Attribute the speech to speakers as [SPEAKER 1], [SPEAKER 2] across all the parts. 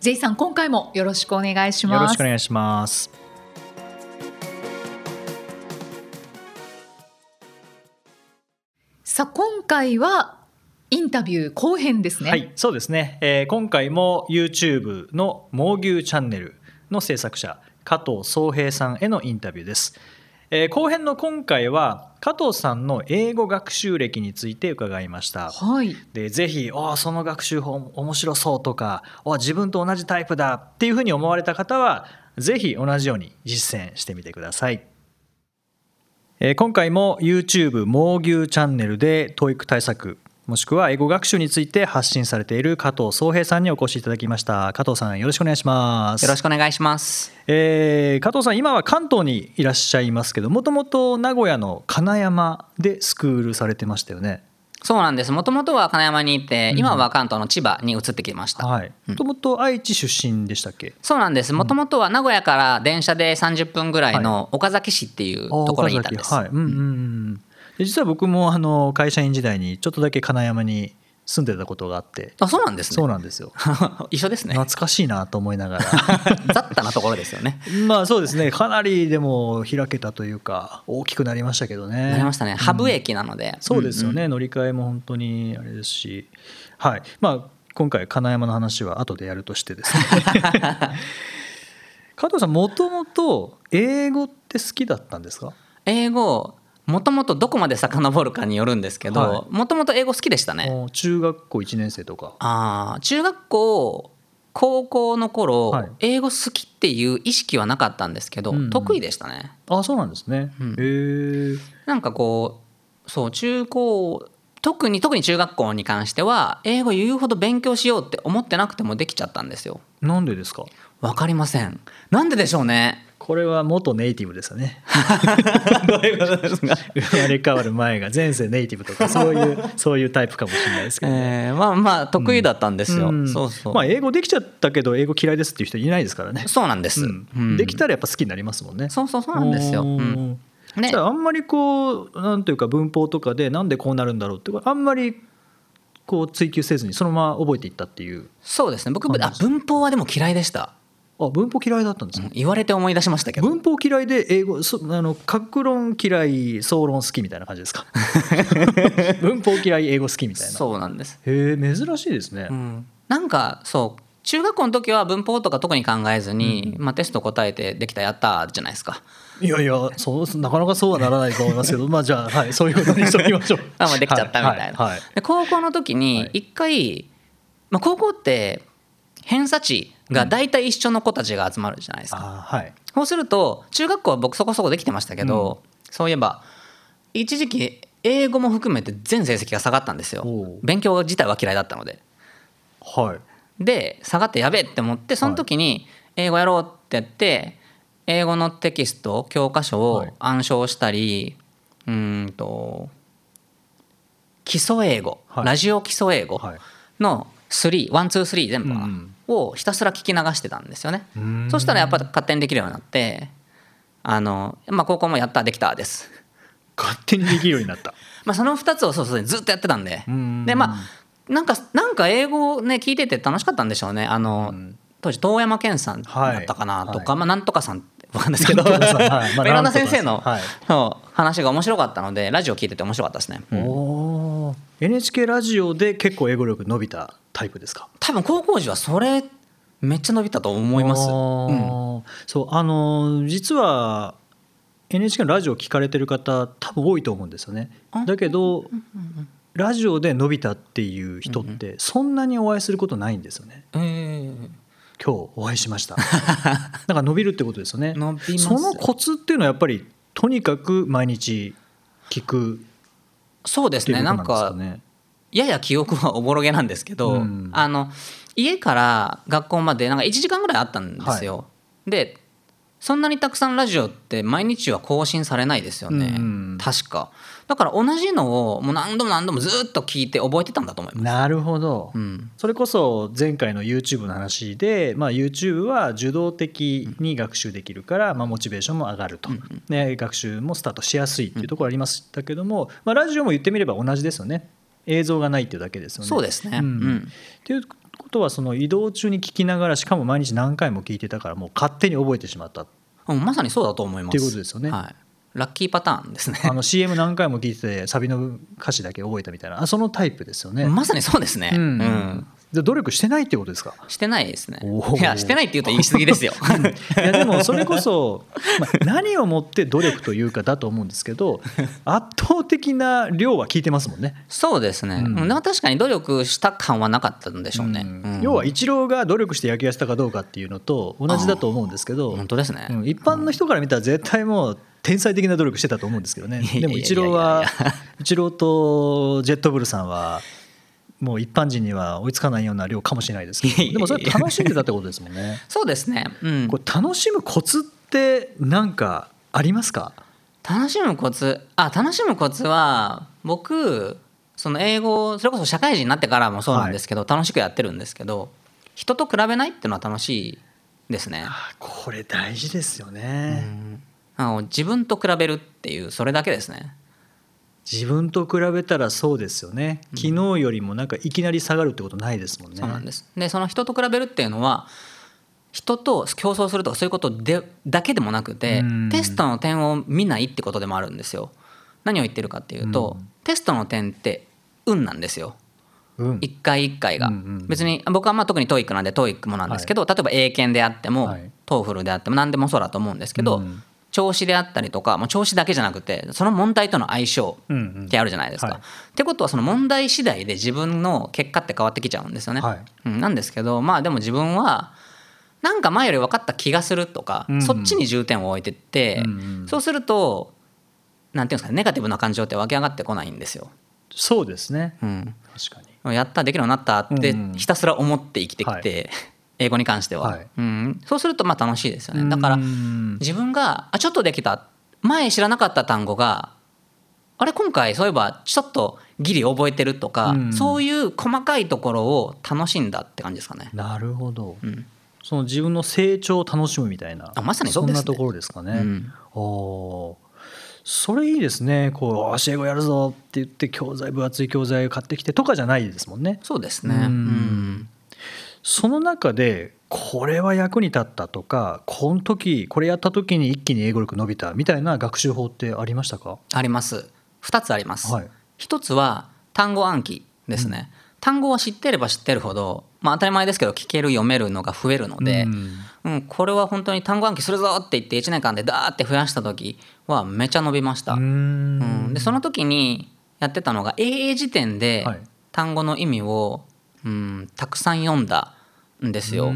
[SPEAKER 1] J さん今回もよろしくお願いします。
[SPEAKER 2] よろしくお願いします。
[SPEAKER 1] さあ今回はインタビュー後編ですね。
[SPEAKER 2] はいそうですね、えー今回も YouTube の猛牛チャンネルの制作者加藤総平さんへのインタビューです、えー後編の今回は加藤さんの英語学習歴について伺いました。
[SPEAKER 1] はい。
[SPEAKER 2] でぜひあその学習法面白そうとかあ自分と同じタイプだっていうふうに思われた方はぜひ同じように実践してみてください、えー今回も YouTube 猛牛チャンネルで TOEIC 対策もしくは英語学習について発信されている加藤総平さんにお越しいただきました。加藤さんよろしくお願いします。
[SPEAKER 3] よろしくお願いします。
[SPEAKER 2] えー加藤さん今は関東にいらっしゃいますけどもともと名古屋の金山でスクールされてましたよね。
[SPEAKER 3] そうなんです。もともとは金山にいて、今は関東の千葉に移ってきました。
[SPEAKER 2] はい。もともと愛知出身でしたっけ？
[SPEAKER 3] そうなんです。もともとは名古屋から電車で30分ぐらいの岡崎市っていうところにいたんです。
[SPEAKER 2] はい、うんうんうんで実は僕もあの会社員時代にちょっとだけ金山に住んでたことがあって。
[SPEAKER 3] あ、そうなんですね。
[SPEAKER 2] そうなんですよ。
[SPEAKER 3] 一緒ですね。
[SPEAKER 2] 懐かしいなと思いながら。
[SPEAKER 3] 雑多なところですよね。
[SPEAKER 2] まあそうですね。かなりでも開けたというか大きくなりましたけどね。
[SPEAKER 3] なりましたね。ハブ駅なので。
[SPEAKER 2] そうですよね、乗り換えも本当にあれですし。はい。まあ今回金山の話は後でやるとしてですね。加藤さんもともと英語って好きだったんですか？
[SPEAKER 3] 英語、もともとどこまで遡るかによるんですけ
[SPEAKER 2] は
[SPEAKER 3] ど、もともと英語好きでしたね。
[SPEAKER 2] 中学校1年生とか。
[SPEAKER 3] あー中学校高校の頃、
[SPEAKER 2] はい。
[SPEAKER 3] 英語好きっていう意識はなかったんですけど、
[SPEAKER 2] うん。うん
[SPEAKER 3] 得意でしたね。
[SPEAKER 2] あそうなんですね、
[SPEAKER 3] うん。
[SPEAKER 2] へえ
[SPEAKER 3] なんかこうそう中高特に特に中学校に関しては英語言うほど勉強しようって思ってなくてもできちゃったんですよ。
[SPEAKER 2] なんでですか？
[SPEAKER 3] わかりません。なんででしょうね
[SPEAKER 2] これは元ネイティブですよね。
[SPEAKER 3] どういうことですか
[SPEAKER 2] 生まれ変わる前が前世ネイティブとかそういうそういうタイプかもしれないですけど、ね。
[SPEAKER 3] えーまあまあ得意だったんですよ、
[SPEAKER 2] うん。
[SPEAKER 3] そうそう、
[SPEAKER 2] まあ英語できちゃったけど英語嫌いですっていう人いないですからね、
[SPEAKER 3] そうなんです、
[SPEAKER 2] うん。
[SPEAKER 3] うん。
[SPEAKER 2] できたらやっぱ好きになりますもんね。
[SPEAKER 3] そうそうそうなんですよ、ね
[SPEAKER 2] じゃああんまりこうなんていうか文法とかでなんでこうなるんだろうってあんまりこう追求せずにそのまま覚えていったっていう。
[SPEAKER 3] そうですね。僕あ文法はでも嫌いでした
[SPEAKER 2] あ文法嫌いだったんですね、
[SPEAKER 3] 言われて思い出しましたけど。
[SPEAKER 2] 文法嫌いで英語そあの格論嫌い総論好きみたいな感じですか？文法嫌い英語好きみたいな。
[SPEAKER 3] そうなんです、
[SPEAKER 2] へえ珍しいですね、
[SPEAKER 3] うん、なんかそう中学校の時は文法とか特に考えずに、まあ、テスト答えてできたやったーじゃないですか。
[SPEAKER 2] いやいやそうなかなかそうはならないと思いますけど まあじゃあ、はい、そういうことにしておきましょう。
[SPEAKER 3] あまあできちゃったみたいな、
[SPEAKER 2] はいはいはい。
[SPEAKER 3] で高校の時に一回、まあ、高校って偏差値が大体一緒の子たちが集まるじゃないですか、
[SPEAKER 2] あはい。
[SPEAKER 3] そうすると中学校は僕そこそこできてましたけど、そういえば一時期英語も含めて全成績が下がったんですよ。勉強自体は嫌いだったので。
[SPEAKER 2] はい。
[SPEAKER 3] で下がってやべえって思ってその時に英語やろうってやって英語のテキスト教科書を
[SPEAKER 2] はい。
[SPEAKER 3] 暗唱したり、うーんと基礎英語、
[SPEAKER 2] はい。
[SPEAKER 3] ラジオ基礎英語
[SPEAKER 2] はい。
[SPEAKER 3] の312全部かな
[SPEAKER 2] うん
[SPEAKER 3] をひたすら聞き流してたんですよね。そしたらやっぱ勝手にできるようになってあの、まあ、高校もやったできたです。
[SPEAKER 2] 勝手にできるようになった。
[SPEAKER 3] まあその2つをそうそうずっとやってたんで。
[SPEAKER 2] うん。
[SPEAKER 3] でまあなんかなんか英語をね聞いてて楽しかったんでしょうね。あの当時遠山健さんだったかなとか、
[SPEAKER 2] はい。
[SPEAKER 3] まあなんとかさんわかんないですけど。
[SPEAKER 2] い。まあ
[SPEAKER 3] ベランダ先生の、
[SPEAKER 2] はい。
[SPEAKER 3] 話が面白かったのでラジオ聞いてて面白かったですね、うん
[SPEAKER 2] NHK ラジオで結構英語力伸びたタイプですか？
[SPEAKER 3] 多分高校時はそれめっちゃ伸びたと思います、
[SPEAKER 2] あ
[SPEAKER 3] うん。
[SPEAKER 2] ーそうあの実は NHK のラジオ聞かれてる方多分多いと思うんですよね。だけどラジオで伸びたっていう人ってそんなにお会いすることないんですよね。
[SPEAKER 3] えー
[SPEAKER 2] 今日お会いしました。だから伸びるってことですよね。
[SPEAKER 3] 伸びます。
[SPEAKER 2] そのコツっていうのはやっぱりとにかく毎日聞く
[SPEAKER 3] そうですね。
[SPEAKER 2] ですか
[SPEAKER 3] なんか
[SPEAKER 2] ね
[SPEAKER 3] やや記憶はおぼろげなんですけど、
[SPEAKER 2] うん。
[SPEAKER 3] あの家から学校までなんか1時間ぐらいあったんですよ、でそんなにたくさんラジオって毎日は更新されないですよね、
[SPEAKER 2] うん。
[SPEAKER 3] 確かだから同じのをもう何度も何度もずっと聞いて覚えてたんだと思います。
[SPEAKER 2] なるほど、
[SPEAKER 3] うん。
[SPEAKER 2] それこそ前回の YouTube の話で、まあ、YouTube は受動的に学習できるから、まあ、モチベーションも上がると、ね、学習もスタートしやすいっていうところありましたけども、まあ、ラジオも言ってみれば同じですよね。映像がないっていうだけですよね。
[SPEAKER 3] そうですね。
[SPEAKER 2] うん。
[SPEAKER 3] うん。
[SPEAKER 2] っていうことはその移動中に聞きながらしかも毎日何回も聞いてたからもう勝手に覚えてしまった。
[SPEAKER 3] うんまさにそうだと思います。
[SPEAKER 2] っていうことですよね。
[SPEAKER 3] はい、ラッキーパターンですね。
[SPEAKER 2] あの CM 何回も聞いててサビの歌詞だけ覚えたみたいな。あそのタイプですよね。
[SPEAKER 3] まさにそうですね、
[SPEAKER 2] うん。
[SPEAKER 3] うん
[SPEAKER 2] じゃあ努力してないってことですか？
[SPEAKER 3] してないですね。いやしてないって言うと言い過ぎですよ。
[SPEAKER 2] いやでもそれこそ、まあ、何をもって努力というかだと思うんですけど 圧倒的な量は聞いてますもんね。
[SPEAKER 3] そうですね、
[SPEAKER 2] うん。
[SPEAKER 3] 確かに努力した感はなかったんでしょうね、
[SPEAKER 2] うん。
[SPEAKER 3] うん。
[SPEAKER 2] 要はイチローが努力して野球やってたかどうかっていうのと同じだと思うんですけど
[SPEAKER 3] 本当ですね、
[SPEAKER 2] うん。一般の人から見たら絶対もう天才的な努力してたと思うんですけどね。でもイチローはイチローとジェットブルさんはもう一般人には追いつかないような量かもしれないですけど。でもそれ楽しんでたってことですもんね。
[SPEAKER 3] そうですね、うん、
[SPEAKER 2] これ楽しむコツって何かありますか？
[SPEAKER 3] 楽しむコツ？あ楽しむコツは僕その英語それこそ社会人になってからもそうなんですけど、楽しくやってるんですけど人と比べないっていうのは楽しいですね、
[SPEAKER 2] あこれ大事ですよね、
[SPEAKER 3] あの自分と比べるっていうそれだけですね
[SPEAKER 2] 自分と比べたらそうですよね。昨日よりもなんかいきなり下がるってことないですもんね。
[SPEAKER 3] そうなんです。でその人と比べるっていうのは人と競争するとかそういうことでだけでもなくて
[SPEAKER 2] うん。
[SPEAKER 3] テストの点を見ないってことでもあるんですよ。何を言ってるかっていうと、テストの点って運なんですよ。
[SPEAKER 2] うん。
[SPEAKER 3] 一回一回が、
[SPEAKER 2] うんうん
[SPEAKER 3] 別に僕はまあ特に TOEIC なんで TOEIC もなんですけど、例えば英検であっても、
[SPEAKER 2] はい。
[SPEAKER 3] TOEFL であっても何でもそうだと思うんですけど、
[SPEAKER 2] うん
[SPEAKER 3] 調子であったりとかもう調子だけじゃなくてその問題との相性
[SPEAKER 2] うんうん。
[SPEAKER 3] ってあるじゃないですか。
[SPEAKER 2] はい。
[SPEAKER 3] ってことはその問題次第で自分の結果って変わってきちゃうんですよね。
[SPEAKER 2] はい。
[SPEAKER 3] うん、なんですけどまあでも自分はなんか前より分かった気がするとか、
[SPEAKER 2] うんうん。
[SPEAKER 3] そっちに重点を置いてって、
[SPEAKER 2] うんうん。
[SPEAKER 3] そうするとなんていうんですかねネガティブな感情って湧き上がってこないんですよ。
[SPEAKER 2] そうですね。
[SPEAKER 3] うん、
[SPEAKER 2] 確かに。
[SPEAKER 3] やったできるようになったって
[SPEAKER 2] うんうん。
[SPEAKER 3] ひたすら思って生きてきて、英語に関しては、
[SPEAKER 2] はい。
[SPEAKER 3] うん、そうするとまあ楽しいですよね。だから
[SPEAKER 2] うん。
[SPEAKER 3] 自分があちょっとできた。前知らなかった単語があれ今回そういえばちょっとギリ覚えてるとか、
[SPEAKER 2] うん。
[SPEAKER 3] そういう細かいところを楽しんだって感じですかね。
[SPEAKER 2] なるほど、
[SPEAKER 3] うん。
[SPEAKER 2] その自分の成長を楽しむみたいな
[SPEAKER 3] あまさにそ
[SPEAKER 2] んなところですかね、
[SPEAKER 3] うん。
[SPEAKER 2] おー。それいいですね。こう「よし英語やるぞ」って言って教材分厚い教材を買ってきてとかじゃないですもんね。
[SPEAKER 3] そうですね、
[SPEAKER 2] うん。
[SPEAKER 3] うん
[SPEAKER 2] その中でこれは役に立ったとかこの時これやった時に一気に英語力伸びたみたいな学習法ってありましたか？
[SPEAKER 3] あります。2つあります、
[SPEAKER 2] はい。
[SPEAKER 3] 1つは単語暗記ですね、単語は知ってれば知ってるほど、まあ、当たり前ですけど聞ける読めるのが増えるので、
[SPEAKER 2] うん。
[SPEAKER 3] うん、これは本当に単語暗記するぞって言って1年間でダーって増やした時はめちゃ伸びました、
[SPEAKER 2] うーん。
[SPEAKER 3] うん。でその時にやってたのが AA 辞典で
[SPEAKER 2] はい。
[SPEAKER 3] 単語の意味を、うん、たくさん読んだんですよ。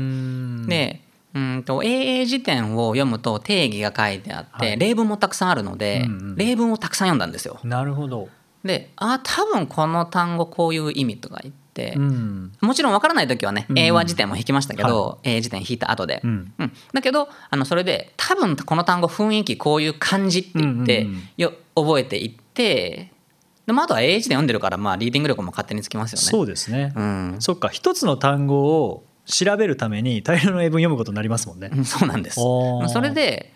[SPEAKER 3] でうんと AA 辞典を読むと定義が書いてあって、
[SPEAKER 2] はい。
[SPEAKER 3] 例文もたくさんあるので、
[SPEAKER 2] うんうん
[SPEAKER 3] 例文をたくさん読んだんですよ。
[SPEAKER 2] なるほど、
[SPEAKER 3] であ多分この単語こういう意味とか言って、
[SPEAKER 2] うん。
[SPEAKER 3] もちろん分からない時はね、
[SPEAKER 2] うん。
[SPEAKER 3] 英和辞典も引きましたけど、英辞典引いた後で、
[SPEAKER 2] うん。
[SPEAKER 3] うん。だけどあのそれで多分この単語雰囲気こういう感じって言って、
[SPEAKER 2] うんうんうん。
[SPEAKER 3] よ覚えていってでもあとは英辞典読んでるから、まあ、リーディング力も勝手につきますよね。
[SPEAKER 2] そうですね、
[SPEAKER 3] うん。
[SPEAKER 2] そっか。一つの単語を調べるために大量の英文読むことになりますもんね、
[SPEAKER 3] うんそうなんです。それで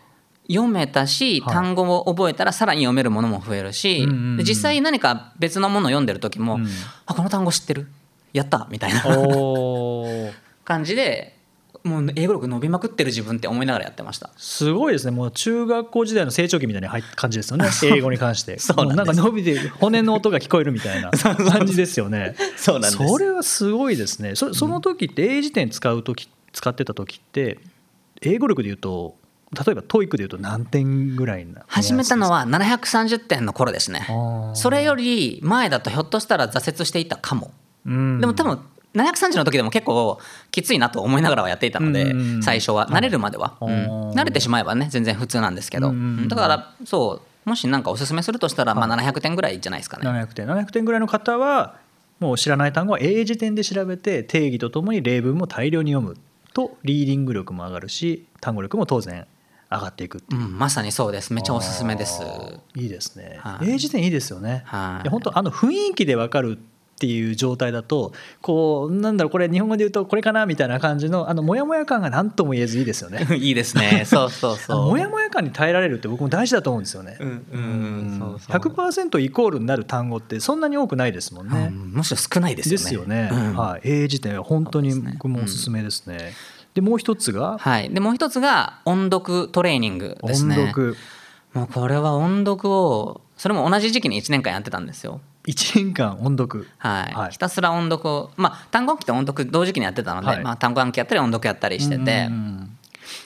[SPEAKER 3] 読めたし
[SPEAKER 2] はい。
[SPEAKER 3] 単語を覚えたらさらに読めるものも増えるし、
[SPEAKER 2] うんうんうん。
[SPEAKER 3] で実際何か別のものを読んでる時も、
[SPEAKER 2] うん。
[SPEAKER 3] あこの単語知ってる？やった！みたいな。感じでもう英語力伸びまくってる自分って思いながらやってました。
[SPEAKER 2] すごいですね。もう中学校時代の成長期みたいな感じですよね。英語に関して。
[SPEAKER 3] そうなん
[SPEAKER 2] か伸びてる。骨の音が聞こえるみたいな 感じですよね。
[SPEAKER 3] そうなんです。
[SPEAKER 2] それはすごいですね。そその時って英辞典使う時使ってた時って英語力でいうと例えば TOEIC でいうと何点ぐらいな
[SPEAKER 3] 始めたのは730点の頃ですね。それより前だとひょっとしたら挫折していたかも。
[SPEAKER 2] うん。
[SPEAKER 3] でも多分730の時でも結構きついなと思いながらはやっていたので
[SPEAKER 2] うん
[SPEAKER 3] 最初は。慣れるまでは、慣れてしまえばね全然普通なんですけど。
[SPEAKER 2] うん
[SPEAKER 3] だからそうもし何かおすすめするとしたらまあ700点ぐらいじゃないですかね。
[SPEAKER 2] 700点700点ぐらいの方はもう知らない単語は英辞典で調べて定義とともに例文も大量に読むとリーディング力も上がるし単語力も当然上がっていくう。
[SPEAKER 3] うん、まさにそうです。めっちゃおすすめです。
[SPEAKER 2] いいですね、
[SPEAKER 3] はい
[SPEAKER 2] 英辞典いいですよね、
[SPEAKER 3] はい
[SPEAKER 2] いや本当あの雰囲気でわかるっていう状態だとこうなんだろうこれ日本語で言うとこれかなみたいな感じのあのモヤモヤ感が何とも言えずいいですよね。
[SPEAKER 3] いいですね。そうそうそう。
[SPEAKER 2] モヤモヤ感に耐えられるって僕も大事だと思うんですよね、
[SPEAKER 3] うんうんそうそう。
[SPEAKER 2] 100%イコールになる単語ってそんなに多くないですもんね、
[SPEAKER 3] うん。むしろ少ないですよね。
[SPEAKER 2] ですよね、
[SPEAKER 3] うん。
[SPEAKER 2] はい、英辞典は本当に僕もおすすめですね、でもう一つが？
[SPEAKER 3] はい、でもう一つが音読トレーニングですね。
[SPEAKER 2] 音読。
[SPEAKER 3] もうこれは音読をそれも同じ時期に1年間やってたんですよ
[SPEAKER 2] 1年間音読。
[SPEAKER 3] はい、
[SPEAKER 2] はい。
[SPEAKER 3] ひたすら音読をまあ単語暗記と音読同時期にやってたので、
[SPEAKER 2] はい。
[SPEAKER 3] まあ、単語暗記やったり音読やったりしてて。
[SPEAKER 2] うん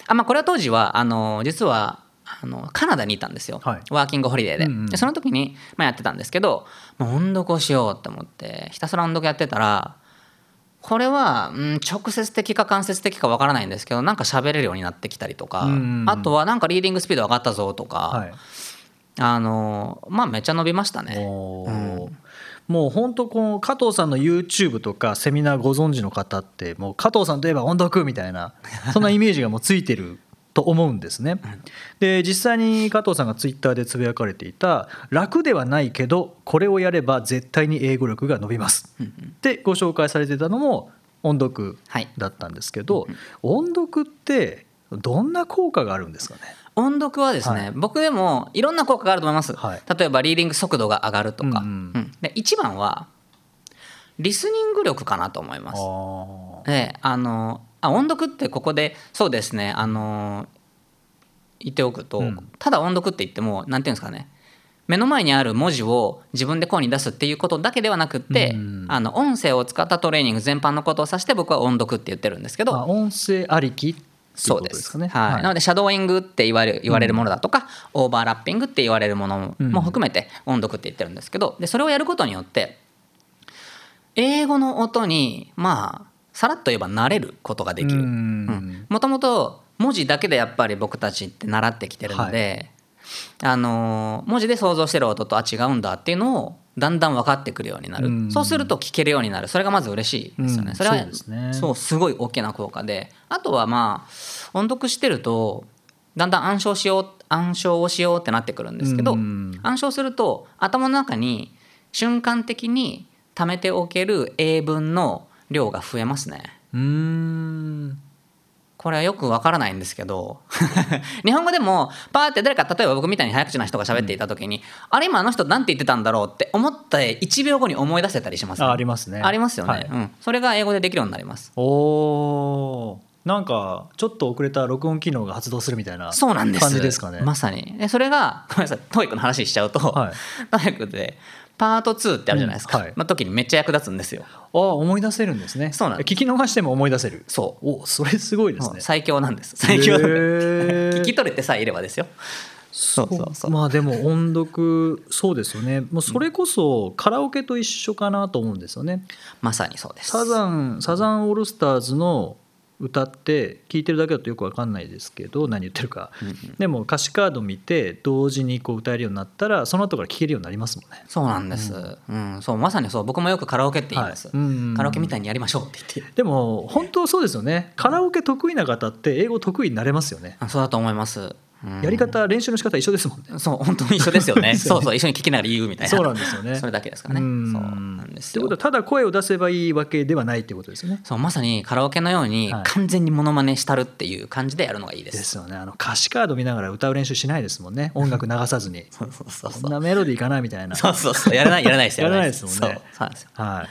[SPEAKER 3] あ、まあ、これは当時はあの実はあのカナダにいたんですよ、
[SPEAKER 2] はい。
[SPEAKER 3] ワーキングホリデーで,、
[SPEAKER 2] うんうん。
[SPEAKER 3] でその時に、まあ、やってたんですけどもう音読をしようと思ってひたすら音読やってたらこれは、うん、直接的か間接的かわからないんですけどなんか喋れるようになってきたりとか、
[SPEAKER 2] うんうんうん。
[SPEAKER 3] あとはなんかリーディングスピード上がったぞとか、
[SPEAKER 2] はい
[SPEAKER 3] あのまあめっちゃ伸びましたね。
[SPEAKER 2] もう本当この加藤さんの YouTube とかセミナーご存知の方ってもう加藤さんといえば音読みたいな そんなイメージがもうついてると思うんですね。で実際に加藤さんがツイッターでつぶやかれていた「楽ではないけどこれをやれば絶対に英語力が伸びます」ってご紹介されてたのも音読
[SPEAKER 3] はい。
[SPEAKER 2] だったんですけど、音読ってどんな効果があるんですかね？
[SPEAKER 3] 音読はですね、
[SPEAKER 2] はい。
[SPEAKER 3] 僕でもいろんな効果があると思います、
[SPEAKER 2] はい。
[SPEAKER 3] 例えばリーディング速度が上がるとか、
[SPEAKER 2] うんうん
[SPEAKER 3] うん。で一番はリスニング力かなと思います。
[SPEAKER 2] あ
[SPEAKER 3] であのあ音読ってここでそうですねあの言っておくと、
[SPEAKER 2] うん。
[SPEAKER 3] ただ音読って言ってもなんていうんですかね目の前にある文字を自分で声に出すっていうことだけではなくって、
[SPEAKER 2] うん
[SPEAKER 3] あの音声を使ったトレーニング全般のことを指して僕は音読って言ってるんですけど、
[SPEAKER 2] あ音声ありきっ
[SPEAKER 3] そうで
[SPEAKER 2] すすかね。
[SPEAKER 3] はい。なのでシャドーイングって言われる言われるものだとか、オーバーラッピングって言われるものも含めて音読って言ってるんですけどでそれをやることによって英語の音にまあさらっと言えば慣れることができる。
[SPEAKER 2] うん。
[SPEAKER 3] もともと文字だけでやっぱり僕たちって習ってきてるので、あのー文字で想像してる音とあ違うんだっていうのをだんだん分かってくるようになる、
[SPEAKER 2] うん。
[SPEAKER 3] そうすると聞けるようになる。それがまず嬉しいですよね、
[SPEAKER 2] うん。
[SPEAKER 3] それは
[SPEAKER 2] そうですね。
[SPEAKER 3] そうすごい大きな効果で。あとはまあ音読してるとだんだん暗唱しよう暗唱をしようってなってくるんですけど、
[SPEAKER 2] うん。
[SPEAKER 3] 暗唱すると頭の中に瞬間的に貯めておける英文の量が増えますね。
[SPEAKER 2] うーん
[SPEAKER 3] これはよくわからないんですけど 日本語でもパーって誰か例えば僕みたいに早口な人が喋っていた時に、あれ今あの人なんて言ってたんだろうって思って1秒後に思い出せたりします、
[SPEAKER 2] あありますね。
[SPEAKER 3] ありますよね、
[SPEAKER 2] はい。
[SPEAKER 3] うん、それが英語でできるようになります。
[SPEAKER 2] おー。なんかちょっと遅れた録音機能が発動するみたいな
[SPEAKER 3] そうなんです。
[SPEAKER 2] 感じですかね。
[SPEAKER 3] まさに。でそれがごめんなさい TOEIC の話しちゃうと、
[SPEAKER 2] はい。
[SPEAKER 3] TOEIC でパート2ってあるじゃないですか、
[SPEAKER 2] うんはい。
[SPEAKER 3] の時にめっちゃ役立つんですよ。
[SPEAKER 2] ああ思い出せるんですね。
[SPEAKER 3] そうなんです。
[SPEAKER 2] 聞き逃しても思い出せる？
[SPEAKER 3] そう。
[SPEAKER 2] おそれすごいですね。
[SPEAKER 3] 最強なんです。最強聞き取れてさえいればですよ。そうそうそう。
[SPEAKER 2] まあでも音読そうですよね。もうそれこそカラオケと一緒かなと思うんですよね。
[SPEAKER 3] まさにそうです。
[SPEAKER 2] サザンサザンオールスターズの歌って聞いてるだけだとよくわかんないですけど何言ってるか、でも歌詞カード見て同時にこう歌えるようになったらその後から聴けるようになりますもんね。
[SPEAKER 3] そうなんです、うん。そうまさにそう。僕もよくカラオケって言います、
[SPEAKER 2] はい。うん
[SPEAKER 3] カラオケみたいにやりましょうって言って。
[SPEAKER 2] でも本当そうですよね。カラオケ得意な方って英語得意になれますよね、
[SPEAKER 3] あそうだと思います、うん
[SPEAKER 2] やり方練習の仕方一緒ですもんね。
[SPEAKER 3] そう本当に一緒ですよね。そうそう一緒に聞きながら言うみたいな。
[SPEAKER 2] そうなんですよね。
[SPEAKER 3] それだけですからね。
[SPEAKER 2] うん。
[SPEAKER 3] そうなんですよ。
[SPEAKER 2] ってことはただ声を出せばいいわけではないってことですよね。
[SPEAKER 3] そうまさにカラオケのように
[SPEAKER 2] はい。
[SPEAKER 3] 完全にモノマネしたるっていう感じでやるのがいいです、
[SPEAKER 2] ですよね。あの歌詞カード見ながら歌う練習しないですもんね。音楽流さずに。
[SPEAKER 3] そうそうそう
[SPEAKER 2] こ
[SPEAKER 3] そう。
[SPEAKER 2] んなメロディーかなみたいな。
[SPEAKER 3] そうそうそう。やらないやらないです
[SPEAKER 2] やらないですもんね。
[SPEAKER 3] そう。そうなんですよ。
[SPEAKER 2] はい。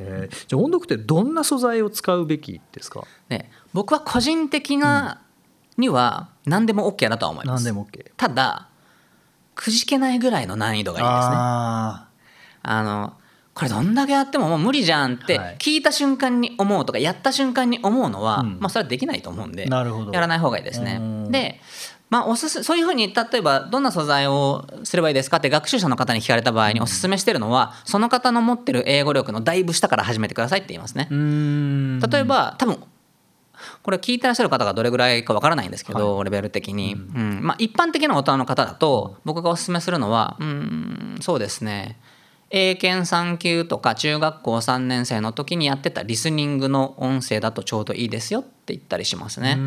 [SPEAKER 2] えーじゃあ音読ってどんな素材を使うべきですか？
[SPEAKER 3] で僕は個人的なには何でも OK だとは思います、
[SPEAKER 2] 何でも OK。
[SPEAKER 3] ただくじけないぐらいの難易度がいいですね。
[SPEAKER 2] あ
[SPEAKER 3] あのこれどんだけやってももう無理じゃんって
[SPEAKER 2] はい。
[SPEAKER 3] 聞いた瞬間に思うとかやった瞬間に思うのは、
[SPEAKER 2] うん。
[SPEAKER 3] まあそれはできないと思うんでやらない方がいいですね。
[SPEAKER 2] うん。
[SPEAKER 3] でまあ、おすすそういうふうに例えばどんな素材をすればいいですかって学習者の方に聞かれた場合におすすめしてるのはその方の持ってる英語力のだいぶ下から始めてくださいって言いますね。例えば多分これ聞いてらっしゃる方がどれぐらいかわからないんですけど、レベル的に、うん。まあ、一般的な大人の方だと僕がおすすめするのはうんそうですね。英検3級とか中学校3年生の時にやってたリスニングの音声だとちょうどいいですよって言ったりしますね。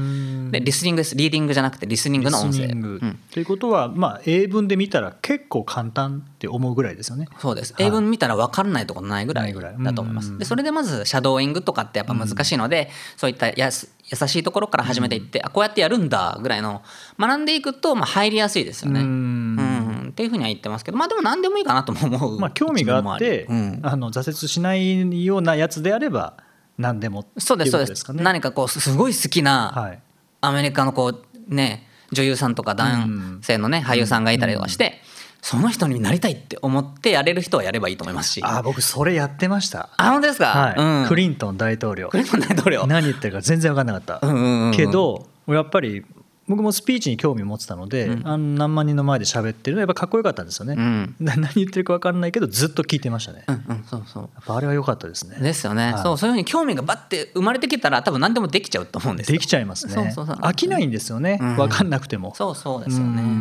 [SPEAKER 3] でリスニングですリーディングじゃなくてリスニングの音声。うん。
[SPEAKER 2] ということは、まあ、英文で見たら結構簡単って思うぐらいですよね。
[SPEAKER 3] そうです。
[SPEAKER 2] はい
[SPEAKER 3] 英文見たら分からないところないぐらいだと思いま
[SPEAKER 2] うん。
[SPEAKER 3] すでそれでまずシャドーイングとかってやっぱ難しいので、そういったやす優しいところから始めていって、あこうやってやるんだぐらいの学んでいくとまあ入りやすいですよね。
[SPEAKER 2] う
[SPEAKER 3] うん。んっていうふうには言ってますけどまあでも何でもいいかなとも思う
[SPEAKER 2] まあ、興味があって、
[SPEAKER 3] 一面もあ
[SPEAKER 2] の挫折しないようなやつであれば何でも
[SPEAKER 3] うんそうですそうです。何かこうすごい好きな
[SPEAKER 2] はい、
[SPEAKER 3] アメリカのこうね女優さんとか男性のね俳優さんがいたりとかして、その人になりたいって思ってやれる人はやればいいと思いますし。
[SPEAKER 2] あー僕それやってました。
[SPEAKER 3] あ本当ですか、
[SPEAKER 2] はい。
[SPEAKER 3] うん、
[SPEAKER 2] クリントン大統領。
[SPEAKER 3] クリントン大統領。
[SPEAKER 2] 何言ってるか全然分かんなかった、
[SPEAKER 3] うんうんうんうん。
[SPEAKER 2] けどやっぱり僕もスピーチに興味を持ってたので、
[SPEAKER 3] うん。
[SPEAKER 2] あの何万人の前で喋ってるのはやっぱかっこよかったんですよね、
[SPEAKER 3] うん。
[SPEAKER 2] な 何言ってるか分かんないけどずっと聞いてましたね、やっ
[SPEAKER 3] うんうんそうそう。
[SPEAKER 2] ぱあれは良かったですね。
[SPEAKER 3] ですよね、
[SPEAKER 2] はい。
[SPEAKER 3] そうそういうふうに興味がバッて生まれてきたら多分何でもできちゃうと思うんですよ。
[SPEAKER 2] できちゃいますね。
[SPEAKER 3] そうそうそう。
[SPEAKER 2] 飽きないんですよね、
[SPEAKER 3] うん。
[SPEAKER 2] 分かんなくても。
[SPEAKER 3] そうそうですよね、
[SPEAKER 2] う
[SPEAKER 3] うん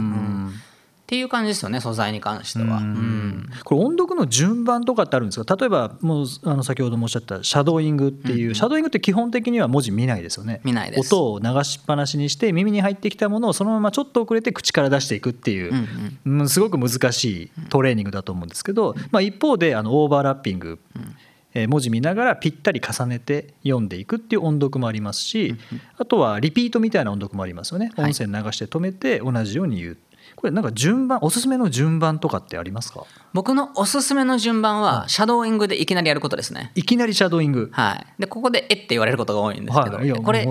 [SPEAKER 2] ん
[SPEAKER 3] っていう感じですよね素材に関しては、うん。
[SPEAKER 2] これ音読の順番とかってあるんですか？例えばもうあの先ほどもおっしゃったシャドーイングっていう、シャドーイングって基本的には文字見ないですよね。
[SPEAKER 3] 見ないです。
[SPEAKER 2] 音を流しっぱなしにして耳に入ってきたものをそのままちょっと遅れて口から出していくっていう、
[SPEAKER 3] うん
[SPEAKER 2] うん。すごく難しいトレーニングだと思うんですけど、まあ、一方であのオーバーラッピング、えー文字見ながらぴったり重ねて読んでいくっていう音読もありますし、あとはリピートみたいな音読もありますよね。
[SPEAKER 3] はい。
[SPEAKER 2] 音声流して止めて同じように言うこれなんか順番おすすめの順番とかってありますか？
[SPEAKER 3] 僕のおすすめの順番はシャドーイングでいきなりやることですね。
[SPEAKER 2] いきなりシャドーイング、
[SPEAKER 3] はい。でここで「えっ?」て言われることが多いんですけど、
[SPEAKER 2] はい、
[SPEAKER 3] これ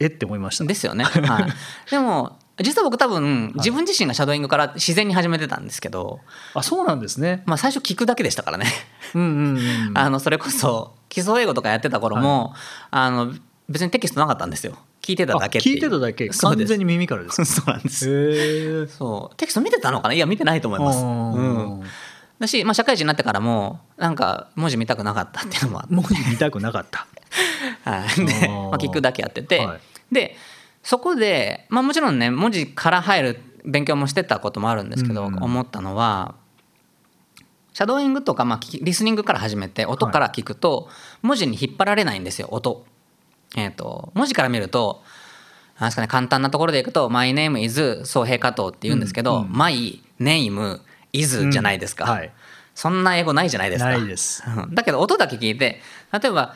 [SPEAKER 2] えって思いました。
[SPEAKER 3] ですよね、はい、でも実は僕多分自分自身がシャドーイングから自然に始めてたんですけど、
[SPEAKER 2] あそうなんですね。
[SPEAKER 3] まあ、最初聞くだけでしたからね。
[SPEAKER 2] うんうんうん
[SPEAKER 3] あのそれこそ基礎英語とかやってた頃も、あの別にテキストなかったんですよ聞いてただけ
[SPEAKER 2] 聞いてただけ。完全に耳からですか？
[SPEAKER 3] そうなんです。そう。テキスト見てたのかな？いや見てないと思います、うん、だし、まあ、社会人になってからもなんか文字見たくなかったっていうのもあって。
[SPEAKER 2] 文字見たくなかった。
[SPEAKER 3] はい、で、まあ、聞くだけやってて、
[SPEAKER 2] はい。
[SPEAKER 3] でそこで、まあ、もちろんね文字から入る勉強もしてたこともあるんですけど、
[SPEAKER 2] うん
[SPEAKER 3] 思ったのはシャドーイングとか、まあ、リスニングから始めて音から聞くと、文字に引っ張られないんですよ音。えー、と文字から見るとなんですかね簡単なところでいくと「My name is 総平加藤」って言うんですけど「
[SPEAKER 2] うんうん。
[SPEAKER 3] My name is」じゃないですか、
[SPEAKER 2] うんはい。
[SPEAKER 3] そんな英語ないじゃないですか。
[SPEAKER 2] ないです。
[SPEAKER 3] うん。だけど音だけ聞いて例えば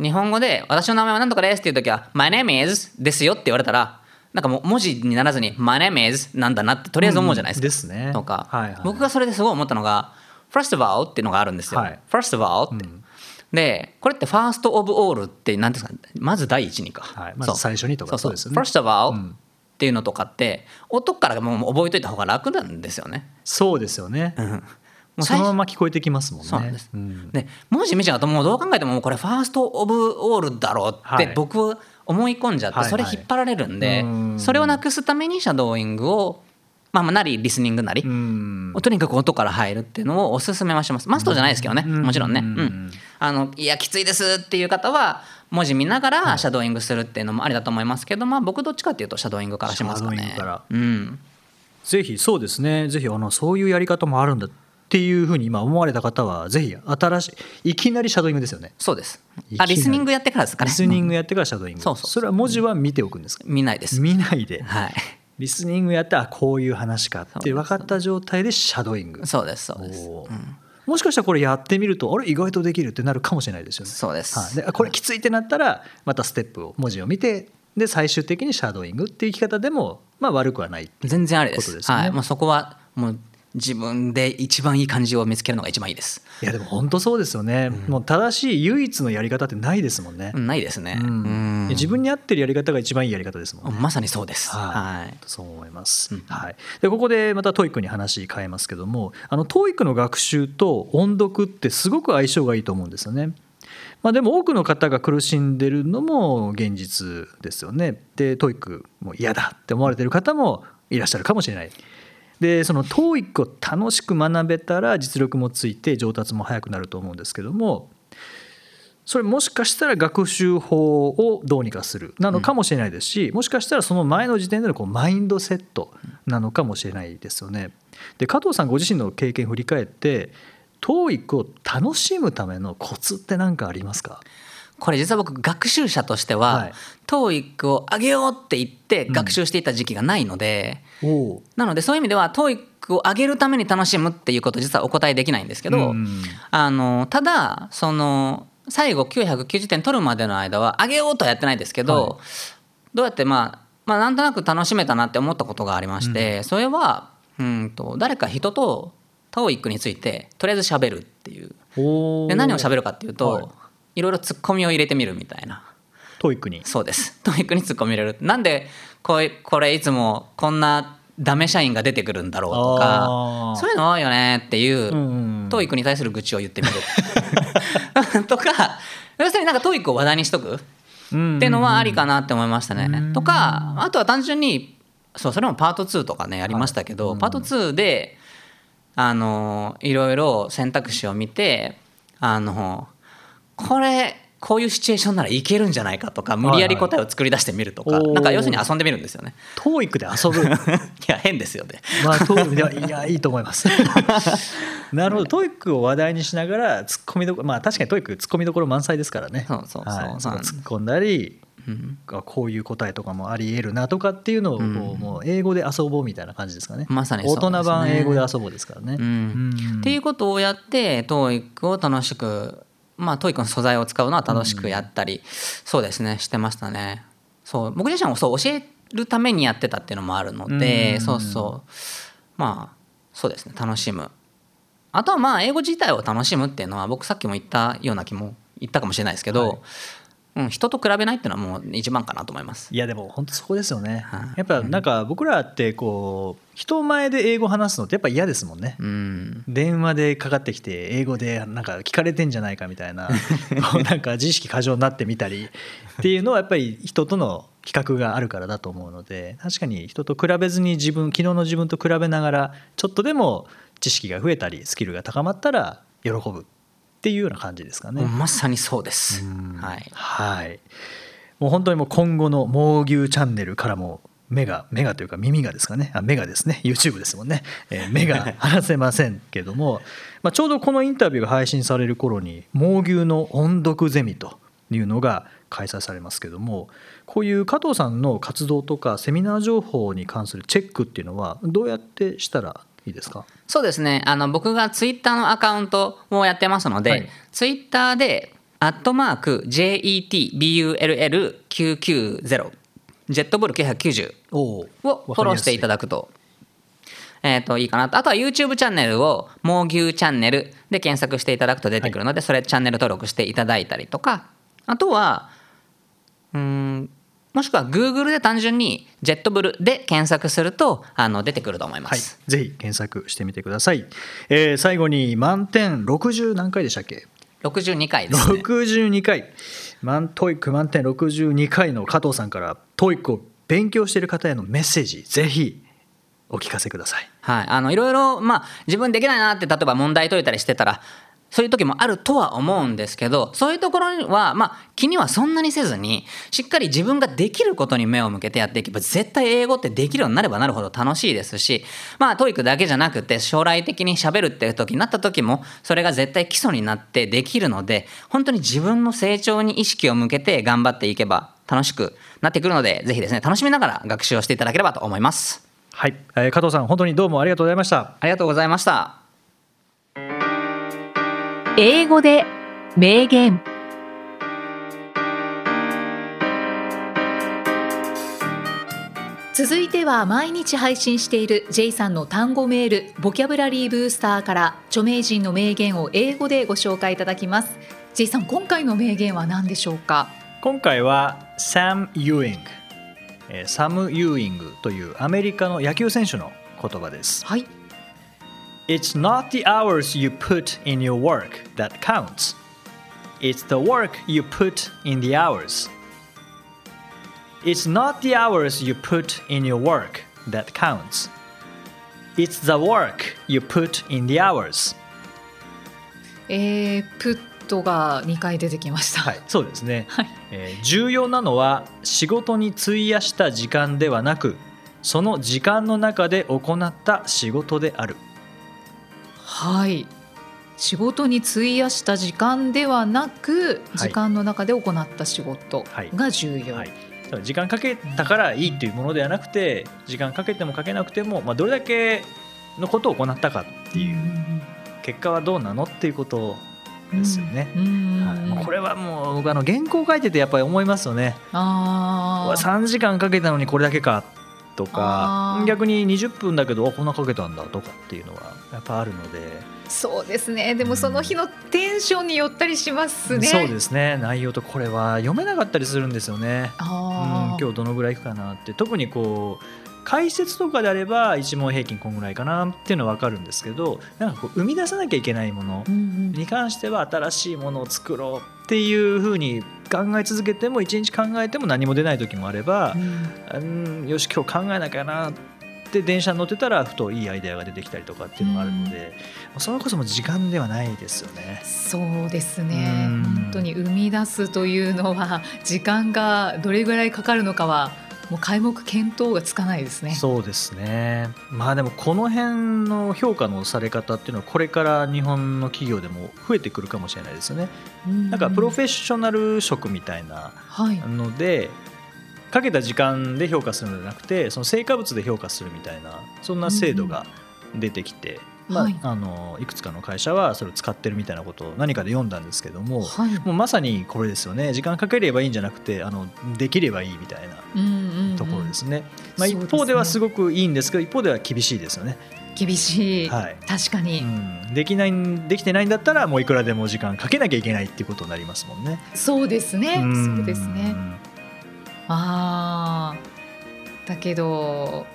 [SPEAKER 3] 日本語で「私の名前は何とかです」っていう時は「My name is」ですよって言われたらなんかもう文字にならずに「My name is」なんだなってとりあえず思うじゃないですか。
[SPEAKER 2] うん。ですね。
[SPEAKER 3] とか、
[SPEAKER 2] はいはい
[SPEAKER 3] 僕がそれですごい思ったのが「First of all」っていうのがあるんですよ。
[SPEAKER 2] はい
[SPEAKER 3] First of all って。でこれって「First of all」って何ですか？まず第一にか。
[SPEAKER 2] はいまず最初にとか
[SPEAKER 3] そう
[SPEAKER 2] ですよね。
[SPEAKER 3] First of all、
[SPEAKER 2] うん。
[SPEAKER 3] っていうのとかって音からもう覚えといた方が楽なんですよね。
[SPEAKER 2] そうですよね、
[SPEAKER 3] うん。もう
[SPEAKER 2] そのまま聞こえてきますもんね。
[SPEAKER 3] そうなんです。
[SPEAKER 2] ん。
[SPEAKER 3] で文字見ちゃうともうどう考えてももうこれファースト・オブ・オールだろうって
[SPEAKER 2] はい。
[SPEAKER 3] 僕思い込んじゃってそれ引っ張られるんで
[SPEAKER 2] うん。
[SPEAKER 3] それをなくすためにシャドーイングをまあまあなりリスニングなり。
[SPEAKER 2] うん。
[SPEAKER 3] とにかく音から入るっていうのをおすすめはします。マストじゃないですけどね。
[SPEAKER 2] うん。
[SPEAKER 3] もちろんね、
[SPEAKER 2] う
[SPEAKER 3] うん。ん、あのいやきついですっていう方は文字見ながらシャドーイングするっていうのもありだと思いますけど、まあ、僕どっちかっていうとシャドーイングからしますかね。うん、
[SPEAKER 2] ぜひそうですね。ぜひあのそういうやり方もあるんだっていうふうに今思われた方はぜひ新しいいきなりシャドーイングですよね。
[SPEAKER 3] そうです。あリスニングやってからですかね。
[SPEAKER 2] リスニン
[SPEAKER 3] グ
[SPEAKER 2] グやってからシャドーイング、
[SPEAKER 3] そうそうそう。
[SPEAKER 2] れは文字は見ておくんですか？
[SPEAKER 3] 見ないです。
[SPEAKER 2] 見ないで。
[SPEAKER 3] はい
[SPEAKER 2] リスニングやってあこういう話かって分かった状態でシャドーイング。
[SPEAKER 3] そうですそうです。
[SPEAKER 2] おー。もしかしたらこれやってみるとあれ意外とできるってなるかもしれないですよね。
[SPEAKER 3] そうです。
[SPEAKER 2] はい、であこれきついってなったらまたステップを文字を見てで最終的にシャドーイングっていう生き方でもまあ悪くはない。
[SPEAKER 3] 全然ありです
[SPEAKER 2] ことですよね。
[SPEAKER 3] はい、もうそこはもう自分で一番いい感じを見つけるのが一番いいです、
[SPEAKER 2] いやでも本当そうですよね、もう正しい唯一のやり方ってないですもんね。
[SPEAKER 3] うんないですね、
[SPEAKER 2] うん。
[SPEAKER 3] うん。
[SPEAKER 2] 自分に合ってるやり方が一番いいやり方ですもんね。
[SPEAKER 3] まさにそうです。
[SPEAKER 2] はい。
[SPEAKER 3] はい。
[SPEAKER 2] そう思います、はい、でここでまた TOEIC に話変えますけどもあの TOEIC の学習と音読ってすごく相性がいいと思うんですよね。まあ、でも多くの方が苦しんでるのも現実ですよね。で TOEIC も嫌だって思われてる方もいらっしゃるかもしれない。でその TOEIC を楽しく学べたら実力もついて上達も早くなると思うんですけどもそれもしかしたら学習法をどうにかするなのかもしれないですし、もしかしたらその前の時点でのこうマインドセットなのかもしれないですよね。で加藤さんご自身の経験を振り返って TOEIC を楽しむためのコツって何かありますか？
[SPEAKER 3] これ実は僕学習者としては、
[SPEAKER 2] はい。
[SPEAKER 3] TOEIC を上げようって言って学習していた時期がないので、なのでそういう意味では TOEIC を上げるために楽しむっていうこと実はお答えできないんですけど、
[SPEAKER 2] うん
[SPEAKER 3] あのただその最後990点取るまでの間は上げようとはやってないですけど、どうやってまあまあなんとなく楽しめたなって思ったことがありまして、それはうんと誰か人と TOEIC についてとりあえず喋るっていう。
[SPEAKER 2] お
[SPEAKER 3] で何を喋るかっていうと、
[SPEAKER 2] はい
[SPEAKER 3] い、ろいろツッコミを入れてみるみたいな。
[SPEAKER 2] TOEIC に。
[SPEAKER 3] そうです。TOEIC にツッコミ入れる。なんでこれこれいつもこんなダメ社員が出てくるんだろうと
[SPEAKER 2] あ
[SPEAKER 3] か
[SPEAKER 2] ー。
[SPEAKER 3] そういうの多いよねっていう、
[SPEAKER 2] うんうん
[SPEAKER 3] TOEIC に対する愚痴を言ってみる。とか要するになんか TOEIC を話題にしとく。っ
[SPEAKER 2] うん
[SPEAKER 3] ていうのはありかなって思いましたね。
[SPEAKER 2] うん。
[SPEAKER 3] とかあとは単純にそうそれもパート2とかねやりましたけど、
[SPEAKER 2] はい
[SPEAKER 3] パート2であのいろいろ選択肢を見てあのこれこういうシチュエーションならいけるんじゃないかとか無理やり答えを作り出してみるとか、なんか要するに遊んでみるんですよね。
[SPEAKER 2] TOEIC で遊ぶ
[SPEAKER 3] いや変ですよね。
[SPEAKER 2] まあ、TOEIC ではいやいいと思います。なるほど、TOEIC を話題にしながら、突っ込みどころ、まあ、確かに TOEIC 突っ込みどころ満載ですからね。
[SPEAKER 3] そうそうそう
[SPEAKER 2] はい
[SPEAKER 3] そう
[SPEAKER 2] 突っ込んだり、
[SPEAKER 3] うん
[SPEAKER 2] あこういう答えとかもあり得るなとかっていうのをこう、もう英語で遊ぼうみたいな感じですかね。
[SPEAKER 3] まさにそう
[SPEAKER 2] 大
[SPEAKER 3] ですね
[SPEAKER 2] 人版英語で遊ぼうですからね。
[SPEAKER 3] うん
[SPEAKER 2] うん
[SPEAKER 3] っていうことをやって TOEIC を楽しくまあ TOEIC の素材を使うのは楽しくやったり、そうですねしてましたね。そう僕自身もそう教えるためにやってたっていうのもあるので、
[SPEAKER 2] うん。
[SPEAKER 3] そうそう。まあそうですね楽しむ。あとはまあ英語自体を楽しむっていうのは僕さっきも言ったような気も言ったかもしれないですけど、
[SPEAKER 2] はい
[SPEAKER 3] うん、人と比べないっていうのはもう一番かなと思います。
[SPEAKER 2] いやでも本当そこですよね
[SPEAKER 3] はい。
[SPEAKER 2] やっぱなんか僕らってこう人前で英語話すのってやっぱ嫌ですもんね。
[SPEAKER 3] うん
[SPEAKER 2] 電話でかかってきて英語でなんか聞かれてんじゃないかみたいな なんか自意識過剰になってみたりっていうのはやっぱり人との比較があるからだと思うので確かに人と比べずに自分昨日の自分と比べながらちょっとでも知識が増えたりスキルが高まったら喜ぶっていうような感じですかね。
[SPEAKER 3] まさにそうです。
[SPEAKER 2] うん。
[SPEAKER 3] はい。
[SPEAKER 2] はい。もう本当にもう今後の猛牛チャンネルからも目が目がというか耳がですかね。あ目がですね。YouTube ですもんね、えー 目が離せませんけども、まあ、ちょうどこのインタビューが配信される頃に猛牛の音読ゼミというのが開催されますけどもこういう加藤さんの活動とかセミナー情報に関するチェックっていうのはどうやってしたらいいですか？
[SPEAKER 3] そうですね。あの僕がツイッターのアカウントをやってますので、
[SPEAKER 2] はい。
[SPEAKER 3] ツイッターで「アットマーク JETBULL990」ジェットボール990
[SPEAKER 2] お
[SPEAKER 3] をフォローしていただくと。えー、といいかなと。あとは YouTube チャンネルを「猛牛チャンネル」で検索していただくと出てくるので、それチャンネル登録していただいたりとか。あとはうーんもしくは Google で単純に「ジェットブル」で検索するとあの出てくると思いま
[SPEAKER 2] はい。
[SPEAKER 3] す。、
[SPEAKER 2] ぜひ検索してみてください、えー最後に満点60何回でしたっけ
[SPEAKER 3] ？62回ですね。
[SPEAKER 2] 62回。満 TOEIC 満点62回の加藤さんから TOEIC を勉強している方へのメッセージぜひお聞かせください。
[SPEAKER 3] はい、あのいろいろ、まあ、自分できないなって例えば問題解いたりしてたらそういう時もあるとは思うんですけどそういうところには、まあ、気にはそんなにせずにしっかり自分ができることに目を向けてやっていけば絶対英語ってできるようになればなるほど楽しいですしまあ TOEIC だけじゃなくて将来的に喋るっていう時になった時もそれが絶対基礎になってできるので本当に自分の成長に意識を向けて頑張っていけば楽しくなってくるのでぜひですね楽しみながら学習をしていただければと思います。
[SPEAKER 2] はい、えー加藤さん本当にどうもありがとうございました
[SPEAKER 3] ありがとうございました。
[SPEAKER 1] 英語で名言。続いては毎日配信している J さんの単語メールボキャブラリーブースターから著名人の名言を英語でご紹介いただきます。J さん今回の名言は何でしょうか？
[SPEAKER 2] 今回はサム・ユーイング。えーサム・ユーイングというアメリカの野球選手の言葉です。
[SPEAKER 1] はい
[SPEAKER 2] It's not the hours you put in your work that counts. It's the work you put in the hours. It's not the hours you put in your work that counts. It's the work you put in the hours.
[SPEAKER 1] えー、プットが2回出てきました
[SPEAKER 2] はい、そうですね、
[SPEAKER 1] はい
[SPEAKER 2] えー重要なのは仕事に費やした時間ではなく、その時間の中で行った仕事である。
[SPEAKER 1] はい。仕事に費やした時間ではなく、
[SPEAKER 2] い。
[SPEAKER 1] 時間の中で行った仕事が重要、
[SPEAKER 2] はい。だから時間かけたからいいっていうものではなくて時間かけてもかけなくても、まあ、どれだけのことを行ったかっていう結果はどうなのっていうことですよね。これはもう僕あの原稿書いててやっぱり思いますよね。
[SPEAKER 1] あー。
[SPEAKER 2] 3時間かけたのにこれだけかとか逆に20分だけどあこんなかけたんだとかっていうのはやっぱあるので、
[SPEAKER 1] そうですね。でもその日のテンションによったりしますね。
[SPEAKER 2] そうですね。内容とこれは読めなかったりするんですよね。うん今日どのぐらいいくかなって。特にこう解説とかであれば一問平均こんぐらいかなっていうのは分かるんですけどなんかこう生み出さなきゃいけないもの
[SPEAKER 1] うんうん。
[SPEAKER 2] に関しては新しいものを作ろうっていうふうに考え続けても一日考えても何も出ない時もあれば
[SPEAKER 1] う、ん。
[SPEAKER 2] うん、よし今日考えなきゃなって電車に乗ってたらふといいアイデアが出てきたりとかっていうのがあるので、それこそもう時間ではないですよね。
[SPEAKER 1] そうですね。
[SPEAKER 2] うん。
[SPEAKER 1] 本当に生み出すというのは時間がどれぐらいかかるのかはもう皆目見当がつかないですね。
[SPEAKER 2] そうですねまあでもこの辺の評価のされ方っていうのはこれから日本の企業でも増えてくるかもしれないですよね。なんかプロフェッショナル職みたいな
[SPEAKER 1] はい
[SPEAKER 2] のでかけた時間で評価するのではなくてその成果物で評価するみたいなそんな制度が出てきて、まあ
[SPEAKER 1] はい。
[SPEAKER 2] あのいくつかの会社はそれを使ってるみたいなことを何かで読んだんですけども、
[SPEAKER 1] はい。
[SPEAKER 2] もうまさにこれですよね。時間かければいいんじゃなくてあのできればいいみたいなところですね。まあ、一方ではすごくいいんですけど一方では厳しいですよね。
[SPEAKER 1] 厳しい、
[SPEAKER 2] はい。
[SPEAKER 1] 確かに、
[SPEAKER 2] うん、できないんできてないんだったらもういくらでも時間かけなきゃいけないっていうことになりますもんね。
[SPEAKER 1] そうですね。
[SPEAKER 2] ん。
[SPEAKER 1] そうですね。あー。だけど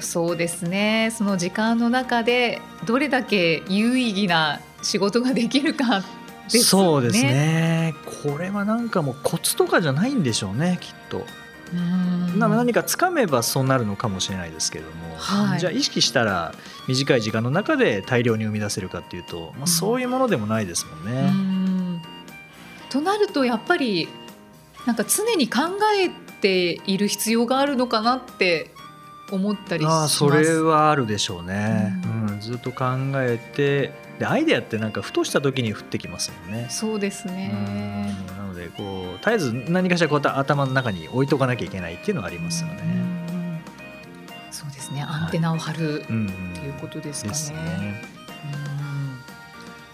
[SPEAKER 1] そうですね。その時間の中でどれだけ有意義な仕事ができるかですね。
[SPEAKER 2] そうですね。これはなんかもうコツとかじゃないんでしょうねきっと、
[SPEAKER 1] うん。
[SPEAKER 2] な何かつかめばそうなるのかもしれないですけども、
[SPEAKER 1] はい。
[SPEAKER 2] じゃあ意識したら短い時間の中で大量に生み出せるかっていうと、まあ、そういうものでもないですもん
[SPEAKER 1] う
[SPEAKER 2] ね。
[SPEAKER 1] ん。となるとやっぱりなんか常に考えている必要があるのかなって思ったりします。
[SPEAKER 2] ああそれはあるでしょうね、
[SPEAKER 1] う
[SPEAKER 2] うんずっと考えてでアイデアってなんかふとした時に降ってきますもんね。
[SPEAKER 1] そうですね。
[SPEAKER 2] うんなのでこう絶えず何かしらこうた頭の中に置いとかなきゃいけないっていうのはありますよ
[SPEAKER 1] うん
[SPEAKER 2] ね。
[SPEAKER 1] うんそうですね。アンテナを張る
[SPEAKER 2] うん
[SPEAKER 1] っていうことですかね。うん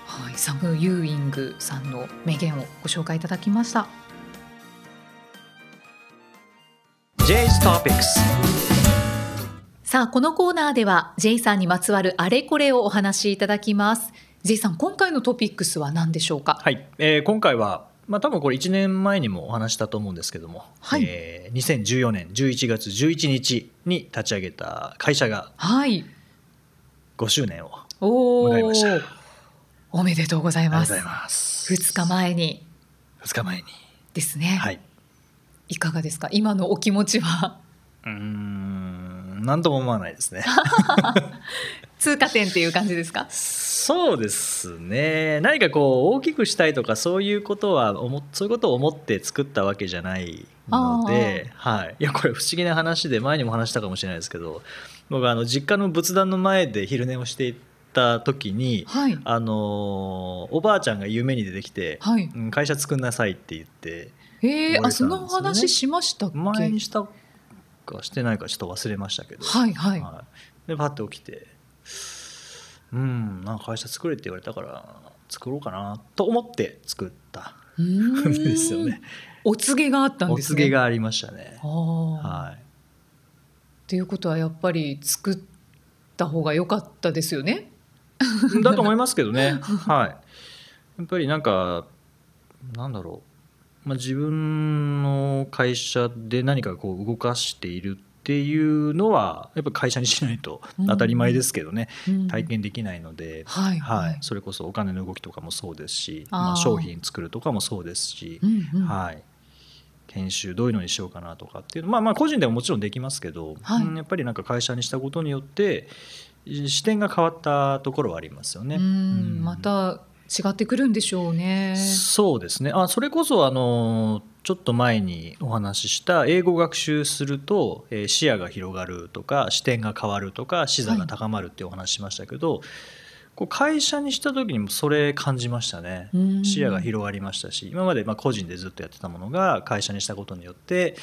[SPEAKER 1] はい、サム・ユーイングさんの名言をご紹介いただきました。
[SPEAKER 2] J's Topics
[SPEAKER 1] さあこのコーナーでは J さんにまつわるあれこれをお話しいただきます。J さん今回のトピックスは何でしょうか？
[SPEAKER 2] はい、えー今回は、まあ、多分これ1年前にもお話したと思うんですけども、
[SPEAKER 1] はい。
[SPEAKER 2] えー2014年11月11日に立ち上げた会社が
[SPEAKER 1] はい。
[SPEAKER 2] 5周年を
[SPEAKER 1] お
[SPEAKER 2] 迎えました。
[SPEAKER 1] おおめでとうございます。
[SPEAKER 2] います。
[SPEAKER 1] 2日前に。
[SPEAKER 2] 2日前に。
[SPEAKER 1] ですね、
[SPEAKER 2] はい。
[SPEAKER 1] いかがですか？今のお気持ちは？
[SPEAKER 2] うーん何とも思わないですね。
[SPEAKER 1] 通過点っていう感じですか？
[SPEAKER 2] そうですね。何かこう大きくしたいとかそういうことは思そういうことを思って作ったわけじゃないので、はい、いやこれ不思議な話で前にも話したかもしれないですけど僕あの実家の仏壇の前で昼寝をしていた時に
[SPEAKER 1] はい。
[SPEAKER 2] あのおばあちゃんが夢に出てきて、
[SPEAKER 1] はい。
[SPEAKER 2] うん会社作んなさいって言って
[SPEAKER 1] えー、あその話しましたっけ？
[SPEAKER 2] 前にしたかしてないかちょっと忘れましたけど、
[SPEAKER 1] はいはい、
[SPEAKER 2] はい、でパッと起きてうんなんか会社作れって言われたから作ろうかなと思って作った
[SPEAKER 1] ん
[SPEAKER 2] ですよね。
[SPEAKER 1] お告げがあったん
[SPEAKER 2] お
[SPEAKER 1] ですね。
[SPEAKER 2] 告げがありましたね。はい
[SPEAKER 1] っていうことはやっぱり作った方が良かったですよね。
[SPEAKER 2] だと思いますけどね。はい。やっぱりなんかなんだろう、まあ、自分の会社で何かこう動かしているっていうのはやっぱ会社にしないと当たり前ですけどね、
[SPEAKER 1] うん。
[SPEAKER 2] 体験できないので、
[SPEAKER 1] はい。
[SPEAKER 2] はい、それこそお金の動きとかもそうですしまあ、商品作るとかもそうですし、
[SPEAKER 1] うんうん。
[SPEAKER 2] はい、研修どういうのにしようかなとかっていうの。まあまあ個人でももちろんできますけど、
[SPEAKER 1] はい。
[SPEAKER 2] うんやっぱりなんか会社にしたことによって視点が変わったところはありますよね。
[SPEAKER 1] また違ってくるんでしょうね。
[SPEAKER 2] そうですね。あそれこそあのちょっと前にお話しした英語学習すると、えー視野が広がるとか視点が変わるとか視座が高まるってお話ししましたけど、こう会社にした時にもそれ感じましたね。
[SPEAKER 1] うん。
[SPEAKER 2] 視野が広がりましたし今までまあ個人でずっとやってたものが会社にしたことによって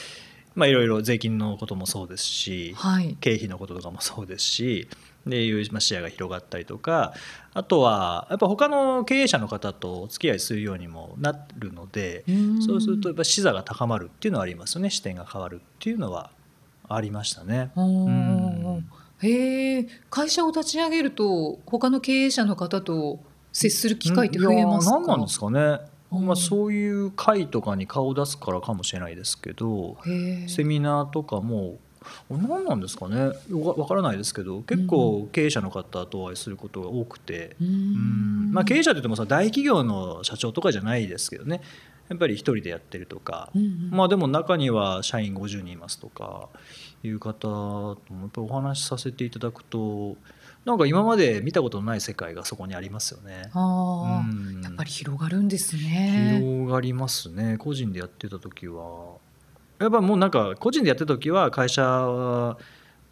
[SPEAKER 2] まあいろいろ税金のこともそうですし
[SPEAKER 1] はい。
[SPEAKER 2] 経費のこととかもそうですしでいうまあ視野が広がったりとかあとはやっぱ他の経営者の方とお付き合いするようにもなるので
[SPEAKER 1] うん。
[SPEAKER 2] そうするとやっぱ視座が高まるっていうのはありますよね。視点が変わるっていうのはありましたね。うん。
[SPEAKER 1] へえ会社を立ち上げると他の経営者の方と接する機会って増えますか？
[SPEAKER 2] いやー何なんですかね、
[SPEAKER 1] うん。
[SPEAKER 2] まあ、そういう会とかに顔を出すからかもしれないですけどセミナーとかも何なんですかね。わわからないですけど結構経営者の方とお会いすることが多くて、
[SPEAKER 1] う
[SPEAKER 2] うん。
[SPEAKER 1] ん
[SPEAKER 2] まあ、経営者といってもさ大企業の社長とかじゃないですけどね。やっぱり一人でやってるとか、
[SPEAKER 1] うんうん。
[SPEAKER 2] まあでも中には社員50人いますとかいう方ともやっぱりお話しさせていただくとなんか今まで見たことのない世界がそこにありますよね。
[SPEAKER 1] ああ、
[SPEAKER 2] うん。
[SPEAKER 1] やっぱり広がるんですね。
[SPEAKER 2] 広がりますね。個人でやってた時はやっぱもうなんか個人でやってた時は会社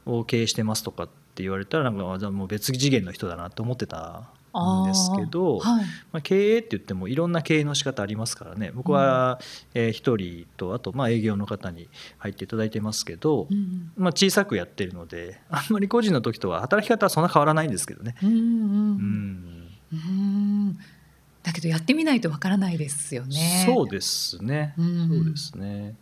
[SPEAKER 2] を経営してますとかって言われたらなんかじゃあもう別次元の人だなって思ってたんですけど、
[SPEAKER 1] はい、
[SPEAKER 2] まあ、経営って言ってもいろんな経営の仕方ありますからね。僕はえー一人とあとまあ営業の方に入っていただいてますけど、
[SPEAKER 1] うん
[SPEAKER 2] まあ、小さくやってるのであんまり個人の時とは働き方はそんな変わらないんですけどね。
[SPEAKER 1] うんうん
[SPEAKER 2] うん。
[SPEAKER 1] うん。だけどやってみないとわからないですよね。
[SPEAKER 2] そうですね、
[SPEAKER 1] うん。
[SPEAKER 2] そうですね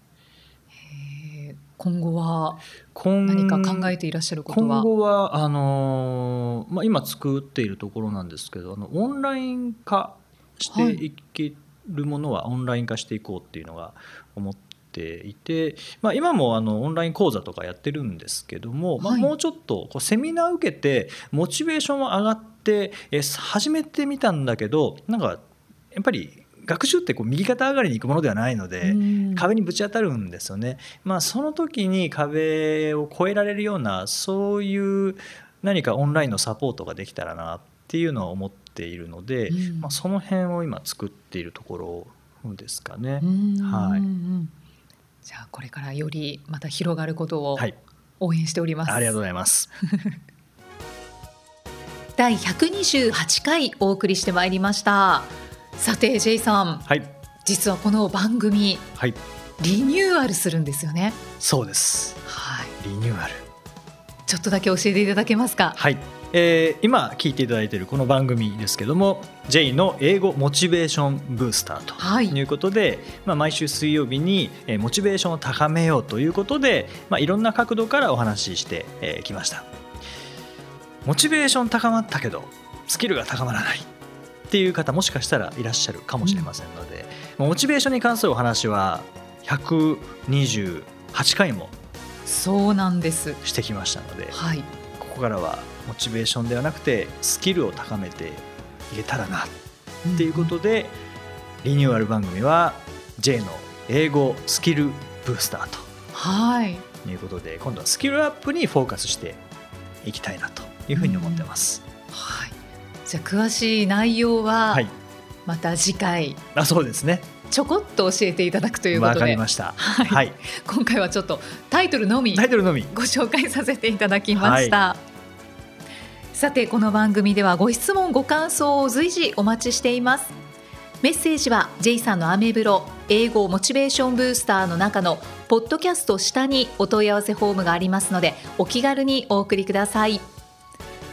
[SPEAKER 1] 今後は
[SPEAKER 2] 今
[SPEAKER 1] 何か考えていらっしゃることは？
[SPEAKER 2] 今後はあのーまあ、今作っているところなんですけどあのオンライン化していけるものはオンライン化していこうっていうのが思っていて、まあ、今もあのオンライン講座とかやってるんですけども、まあ、
[SPEAKER 1] はい。
[SPEAKER 2] もうちょっとこうセミナー受けてモチベーションが上がってえ始めてみたんだけどなんかやっぱり学習ってこう右肩上がりにいくものではないので、
[SPEAKER 1] うん
[SPEAKER 2] 壁にぶち当たるんですよね。まあ、その時に壁を越えられるようなそういう何かオンラインのサポートができたらなっていうのは思っているので、
[SPEAKER 1] うん
[SPEAKER 2] まあ、その辺を今作っているところですかね。
[SPEAKER 1] うん
[SPEAKER 2] はい
[SPEAKER 1] うんじゃあこれからよりまた広がることを
[SPEAKER 2] はい、
[SPEAKER 1] 応援しております。
[SPEAKER 2] ありがとうございます。
[SPEAKER 1] 第128回お送りしてまいりました。さて J さん、
[SPEAKER 2] はい、
[SPEAKER 1] 実はこの番組
[SPEAKER 2] はい、
[SPEAKER 1] リニューアルするんですよね。
[SPEAKER 2] そうです。
[SPEAKER 1] はい。
[SPEAKER 2] リニューアル。
[SPEAKER 1] ちょっとだけ教えていただけますか？
[SPEAKER 2] はい、えー今聞いていただいているこの番組ですけども J の英語モチベーションブースターと
[SPEAKER 1] はい
[SPEAKER 2] いうことで、まあ、毎週水曜日にえーモチベーションを高めようということで、まあ、いろんな角度からお話ししてえーきましたモチベーション高まったけどスキルが高まらないっていう方もしかしたらいらっしゃるかもしれませんので、モチベーションに関するお話は128回も
[SPEAKER 1] そうなんです。
[SPEAKER 2] してきましたので
[SPEAKER 1] はい。
[SPEAKER 2] ここからはモチベーションではなくてスキルを高めていけたらなっていうことで、リニューアル番組は J の英語スキルブースター
[SPEAKER 1] はい。
[SPEAKER 2] ということで今度はスキルアップにフォーカスしていきたいなというふうに思ってます。
[SPEAKER 1] はい。じゃあ詳しい内容は
[SPEAKER 2] はい、
[SPEAKER 1] また次回。
[SPEAKER 2] あそうですね。
[SPEAKER 1] ちょこっと教えていただくというこ
[SPEAKER 2] わ
[SPEAKER 1] とで。
[SPEAKER 2] かりました。
[SPEAKER 1] はい。
[SPEAKER 2] はい、
[SPEAKER 1] 今回はちょっとタイトルのみ
[SPEAKER 2] タイトルのみ。
[SPEAKER 1] ご紹介させていただきました、さてこの番組ではご質問ご感想を随時お待ちしています。メッセージは J さんのアメブロ英語モチベーションブースターの中のポッドキャスト下にお問い合わせフォームがありますのでお気軽にお送りください